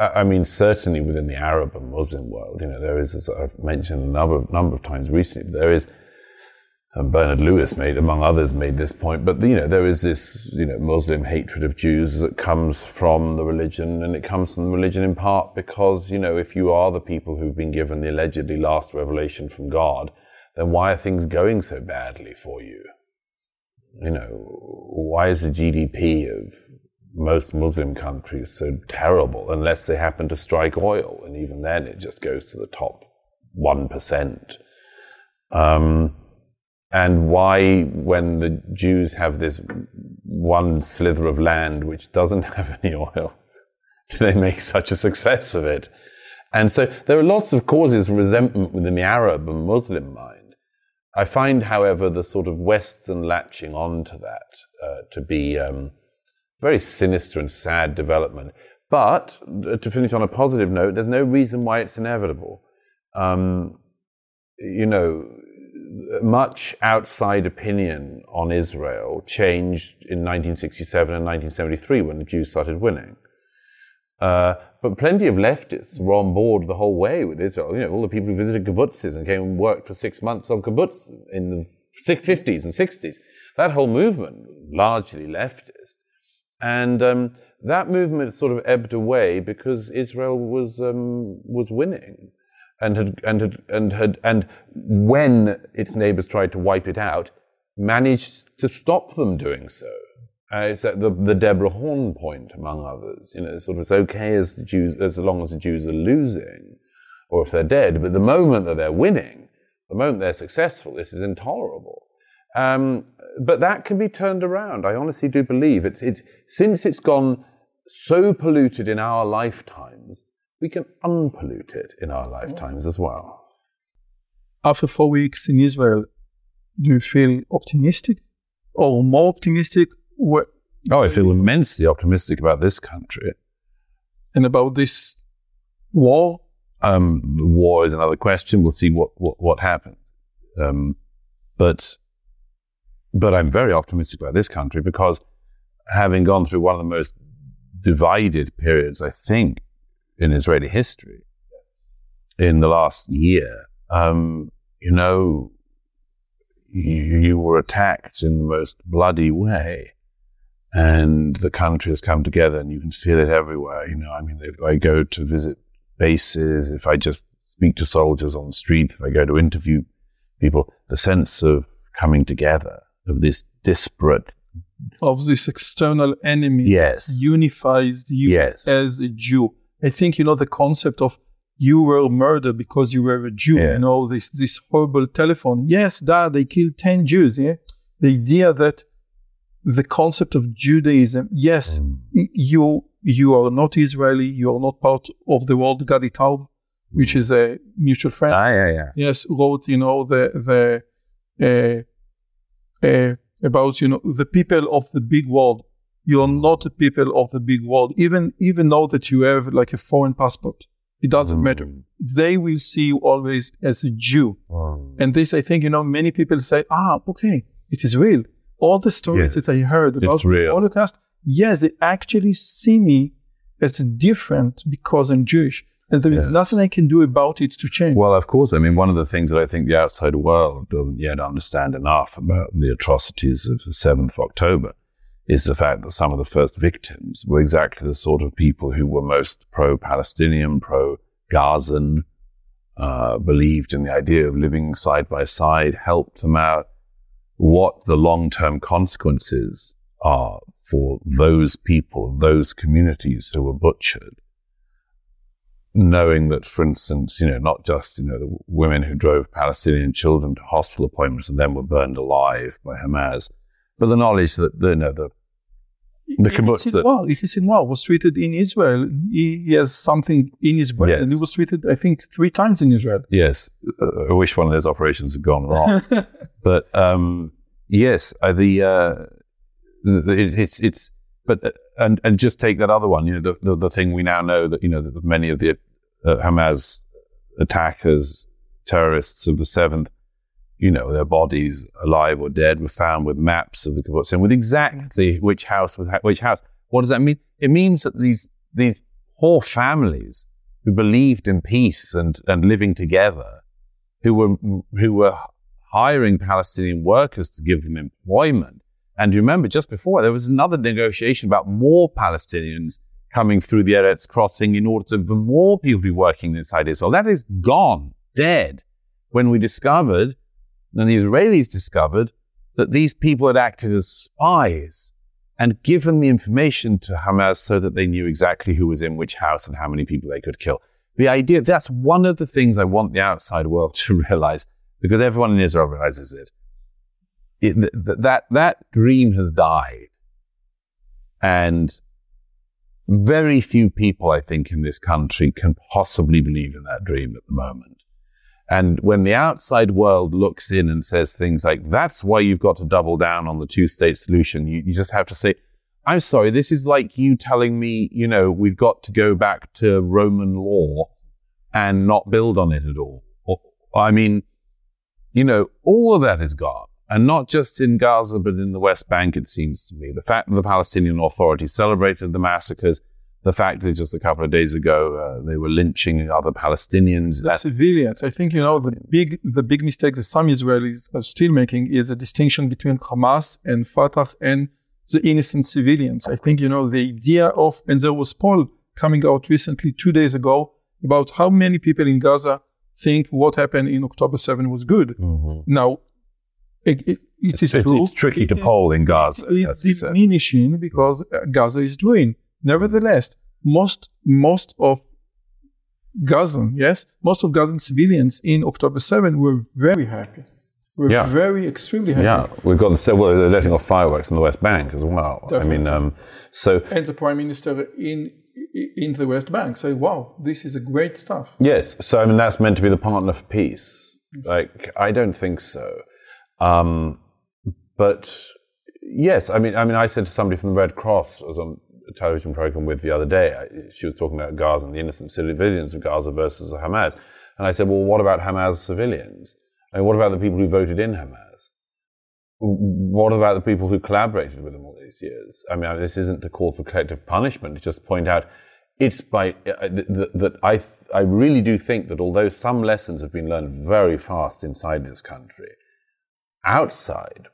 I mean certainly within the Arab and Muslim world, you know, there is as I've mentioned a number number of times recently, there is. And Bernard Lewis made, among others, made this point. But you know, there is this, you know, Muslim hatred of Jews that comes from the religion, and it comes from the religion in part because you know, if you are the people who've been given the allegedly last revelation from God, then why are things going so badly for you? You know, why is the GDP of most Muslim countries so terrible unless they happen to strike oil, and even then, it just goes to the top one percent. Um, and why, when the Jews have this one slither of land which doesn't have any oil, do they make such a success of it? And so there are lots of causes of resentment within the Arab and Muslim mind. I find, however, the sort of Western latching on to that uh, to be um, very sinister and sad development. But uh, to finish on a positive note, there's no reason why it's inevitable. Um, you know, much outside opinion on Israel changed in 1967 and 1973 when the Jews started winning. Uh, but plenty of leftists were on board the whole way with Israel. You know, all the people who visited kibbutzes and came and worked for six months on kibbutz in the 50s and 60s. That whole movement, largely leftist. And um, that movement sort of ebbed away because Israel was, um, was winning and had and had and had and when its neighbors tried to wipe it out, managed to stop them doing so. Uh, it's at the the Dara Horn point, among others. You know, sort of it's okay as the Jews as long as the Jews are losing, or if they're dead. But the moment that they're winning, the moment they're successful, this is intolerable. Um, but that can be turned around. I honestly do believe it's it's since it's gone so polluted in our lifetimes we can unpollute it in our lifetimes as well. After four weeks in Israel, do you feel optimistic or more optimistic wh- Oh, I feel immensely optimistic about this country. and about this war? Um, war is another question. We'll see what what, what happens. Um, but but I'm very optimistic about this country because having gone through one of the most divided periods, I think, in Israeli history in the last year, um, you know, you, you were attacked in the most bloody way. And the country has come together and you can feel it everywhere. You know, I mean, if I go to visit bases, if I just speak to soldiers on the street, if I go to interview people, the sense of coming together, of this disparate, Of this external enemy yes, unifies you yes, as a Jew. I think you know the concept of you were murdered because you were a Jew. Yes. You know this this horrible telephone. Yes, Dad, they killed ten Jews. Yeah, the idea that the concept of Judaism. Yes, Mm. you you are not Israeli. You are not part of the world. Gadi Taub, which is a mutual friend. Ah, yeah, yeah. yes, wrote you know the the uh, uh, about you know the people of the big world. You're not the people of the big world, even even though that you have like a foreign passport. It doesn't matter. Mm. They will see you always as a Jew. Mm. And this, I think, you know, many people say, ah, okay, it is real. All the stories Yes. that I heard about the. Holocaust, yes, they actually see me as different because I'm Jewish. And there is Yeah. nothing I can do about it to change. Well, of course. I mean, one of the things that I think the outside world doesn't yet understand enough about the atrocities of the 7th of October is the fact that some of the first victims were exactly the sort of people who were most pro Palestinian, pro Gazan, uh, believed in the idea of living side by side, helped them out. What the long term consequences are for those people, those communities who were butchered knowing that, for instance, you know, not just, you know, the women who drove Palestinian children to hospital appointments and then were burned alive by Hamas, but the knowledge that, you know, the, the kibbutz that, Sinwar, Yehia Sinwar was treated in Israel. He, he has something in his brain, Yes. and he was treated, I think, three times in Israel. yes, uh, I wish one of those operations had gone wrong. but, um, yes, uh, the, uh, the, it, it's, it's, but, uh, and, and just take that other one, you know, the, the, the thing we now know that, you know, that many of the uh, Hamas attackers, terrorists of the 7th, you know, their bodies, alive or dead, were found with maps of the kibbutz and with exactly which house was which house. What does that mean? It means that these these whole families who believed in peace and, and living together, who were who were hiring Palestinian workers to give them employment. And you remember just before there was another negotiation about more Palestinians coming through the Erez crossing in order to for more people to be working inside Israel. That is gone, dead. When we discovered, and the Israelis discovered, that these people had acted as spies and given the information to Hamas so that they knew exactly who was in which house and how many people they could kill. The idea, that's one of the things I want the outside world to realize, because everyone in Israel realizes it. it th- th- that, that dream has died. And very few people, I think, in this country can possibly believe in that dream at the moment. And when the outside world looks in and says things like, that's why you've got to double down on the two state solution, you, you just have to say, I'm sorry, this is like you telling me, you know, we've got to go back to Roman law and not build on it at all. Or, I mean, you know, all of that is gone. And not just in Gaza, but in the West Bank, it seems to me. The fact that the Palestinian Authority celebrated the massacres, the fact that just a couple of days ago uh, they were lynching other Palestinians, that civilians. I think you know the big the big mistake that some Israelis are still making is a distinction between Hamas and Fatah and the innocent civilians. I think you know the idea of and there was poll coming out recently two days ago about how many people in Gaza think what happened in October 7 was good. Now, it, it, it is it's, true. it's tricky It to is- poll in Gaza. it's diminishing because uh, Gaza is doing. Nevertheless, most most of Gazan, yes, most of Gazan civilians in October 7 were very happy. Were Yeah. very extremely happy. Yeah, we've got the well, they're letting off fireworks in the West Bank as well. I mean, um, so And the prime minister in in the West Bank said, "Wow, this is a great stuff." yes, so I mean that's meant to be the partner for peace. Like, I don't think so. Um, but yes, I mean, I mean, I said to somebody from the Red Cross, as on a television program with the other day. She was talking about Gaza and the innocent civilians of Gaza versus the Hamas, and I said, well, what about Hamas civilians? I mean, what about the people who voted in Hamas? what about the people who collaborated with them all these years? I mean, this isn't to call for collective punishment, to just point out it's by uh, th- th- that I I really do think that although some lessons have been learned very fast inside this country, outside,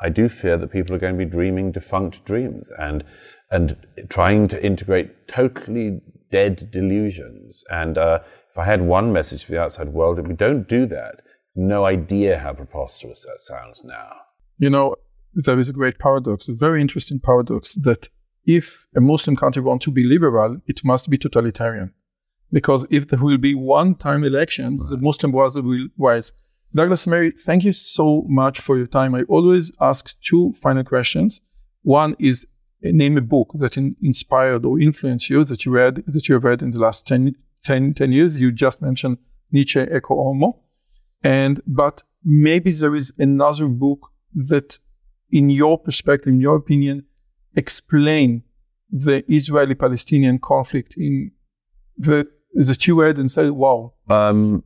I do fear that people are going to be dreaming defunct dreams and and trying to integrate totally dead delusions. And uh, if I had one message for the outside world, it'd be don't do that. No idea how preposterous that sounds now. You know, there is a great paradox, a very interesting paradox that if a Muslim country wants to be liberal, it must be totalitarian. Because if there will be one-time elections, the Muslim Brotherhood will rise. Douglas Murray, thank you so much for your time. I always ask two final questions. One is name a book that in, inspired or influenced you that you read that you have read in the last 10, 10, 10 years. You just mentioned Nietzsche, Ecce Homo. And but maybe there is another book that, in your perspective, in your opinion, explain the Israeli-Palestinian conflict in the that you read and said, "Wow, Um,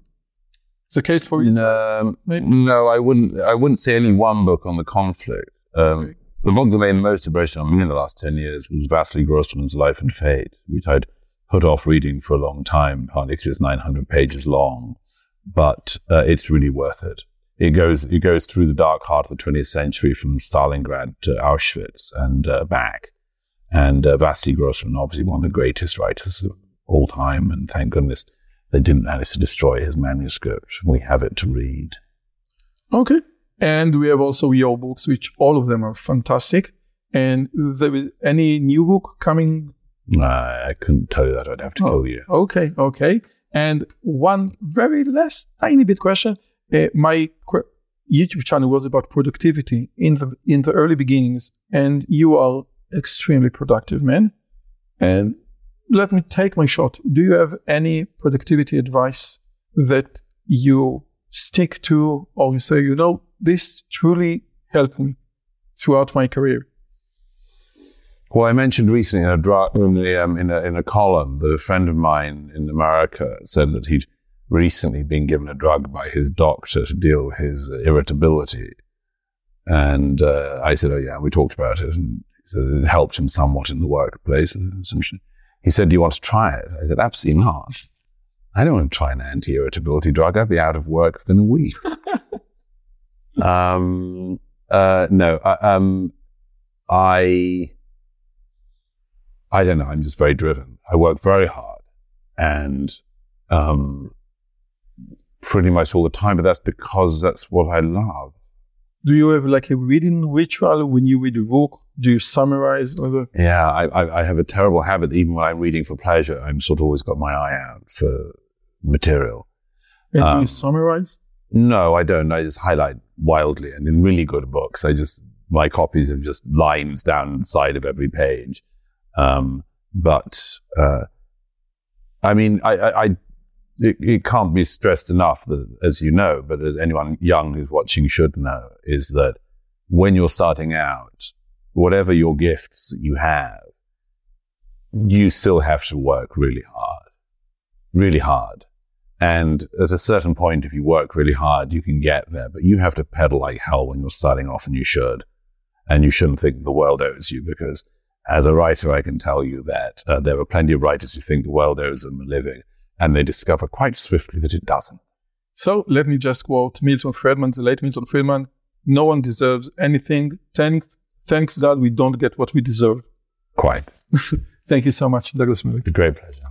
the case for Israel." no, maybe? no, I wouldn't. I wouldn't say any one book on the conflict. Um, the book that made the most impression on me in the last 10 years was Vasily Grossman's Life and Fate, which I'd put off reading for a long time, partly because it's 900 pages long, but uh, it's really worth it. It goes, it goes through the dark heart of the 20th century from Stalingrad to Auschwitz and uh, back. And uh, Vasily Grossman, obviously one of the greatest writers of all time, and thank goodness they didn't manage to destroy his manuscript. We have it to read. Okay. And we have also your books, which all of them are fantastic. And there is any new book coming? I couldn't tell you that. I'd have to oh, kill you. Okay, okay. And one very last tiny bit question. Uh, my qu- YouTube channel was about productivity in the in the early beginnings, and you are extremely productive man. And let me take my shot. Do you have any productivity advice that you stick to, or you say, you know, this truly helped me throughout my career? Well, I mentioned recently in a, dra- in, a, um, in, a, in a column that a friend of mine in America said that he'd recently been given a drug by his doctor to deal with his irritability. And uh, I said, Oh, yeah, we talked about it. And he said it helped him somewhat in the workplace. And he said, Do you want to try it? I said, Absolutely not. I don't want to try an anti irritability drug. I'd be out of work within a week. um, uh, no, uh, um, I, I don't know. I'm just very driven. I work very hard and, um, pretty much all the time, but that's because that's what I love. Do you have like a reading ritual when you read a book? Do you summarize? Yeah, I, I, I have a terrible habit. Even when I'm reading for pleasure, I'm sort of always got my eye out for material. And um, do you um, summarize? No, I don't. I just highlight wildly. And in really good books, I just, my copies are just lines down the side of every page. Um, but, uh, I mean, I, I, I it, it, can't be stressed enough that, as you know, but as anyone young who's watching should know, is that when you're starting out, whatever your gifts you have, you still have to work really hard, really hard. And at a certain point, if you work really hard, you can get there, but you have to pedal like hell when you're starting off and you should. And you shouldn't think the world owes you because as a writer, I can tell you that uh, there are plenty of writers who think the world owes them a living and they discover quite swiftly that it doesn't. So let me just quote Milton Friedman, the late Milton Friedman. No one deserves anything. Thanks, thanks God we don't get what we deserve. Quite. Thank you so much, Douglas Murray. A great pleasure.